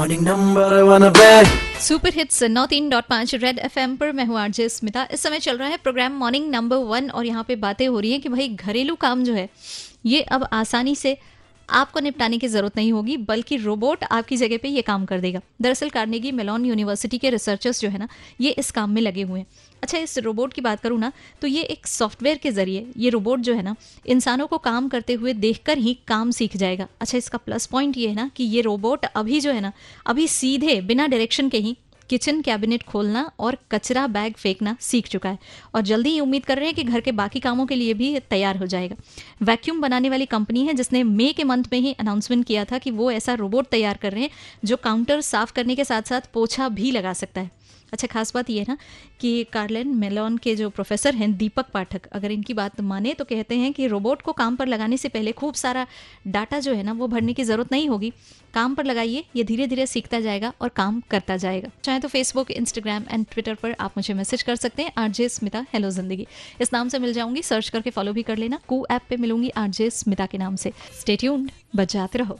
morning number one. Super hits नौ तीन dot पाँच red F M पर मैं हूँ आरजे स्मिता इस समय चल रहा है प्रोग्राम मॉर्निंग नंबर वन और यहाँ पे बातें हो रही है कि भाई घरेलू काम जो है, ये अब आसानी से आपको निपटाने की ज़रूरत नहीं होगी, बल्कि रोबोट आपकी जगह पे ये काम कर देगा। दरअसल कार्नेगी मेलॉन यूनिवर्सिटी के रिसर्चर्स जो है ना, ये इस काम में लगे हुए हैं। अच्छा इस रोबोट की बात करूँ ना तो ये एक सॉफ्टवेयर के ज़रिए, ये रोबोट जो है ना, इंसानों को काम करते हुए देखकर ही काम सीख जाएगा। अच्छा इसका प्लस पॉइंट ये है ना, कि ये रोबोट अभी जो है ना, अभी सीधे बिना डायरेक्शन के ही किचन कैबिनेट खोलना और कचरा बैग फेंकना सीख चुका है। और जल्दी ही उम्मीद कर रहे हैं कि घर के बाकी कामों के लिए भी तैयार हो जाएगा। वैक्यूम बनाने वाली कंपनी है जिसने मई के मंथ में ही अनाउंसमेंट किया था कि वो ऐसा रोबोट तैयार कर रहे हैं जो काउंटर साफ़ करने के साथ साथ पोछा भी लगा सकता है। अच्छा खास बात यह है ना कि कार्लेन मेलॉन के जो प्रोफेसर हैं, दीपक पाठक, अगर इनकी बात माने तो कहते हैं कि रोबोट को काम पर लगाने से पहले खूब सारा डाटा जो है ना वो भरने की ज़रूरत नहीं होगी। काम पर लगाइए, ये धीरे धीरे सीखता जाएगा और काम करता जाएगा। चाहे तो फेसबुक इंस्टाग्राम एंड ट्विटर पर आप मुझे मैसेज कर सकते हैं आरजे स्मिता हेलो ज़िंदगी इस नाम से मिल जाऊँगी सर्च करके फॉलो भी कर लेना। कू ऐप पे मिलूँगी आरजे स्मिता के नाम से। स्टेट्यून्ड बजाते रहो।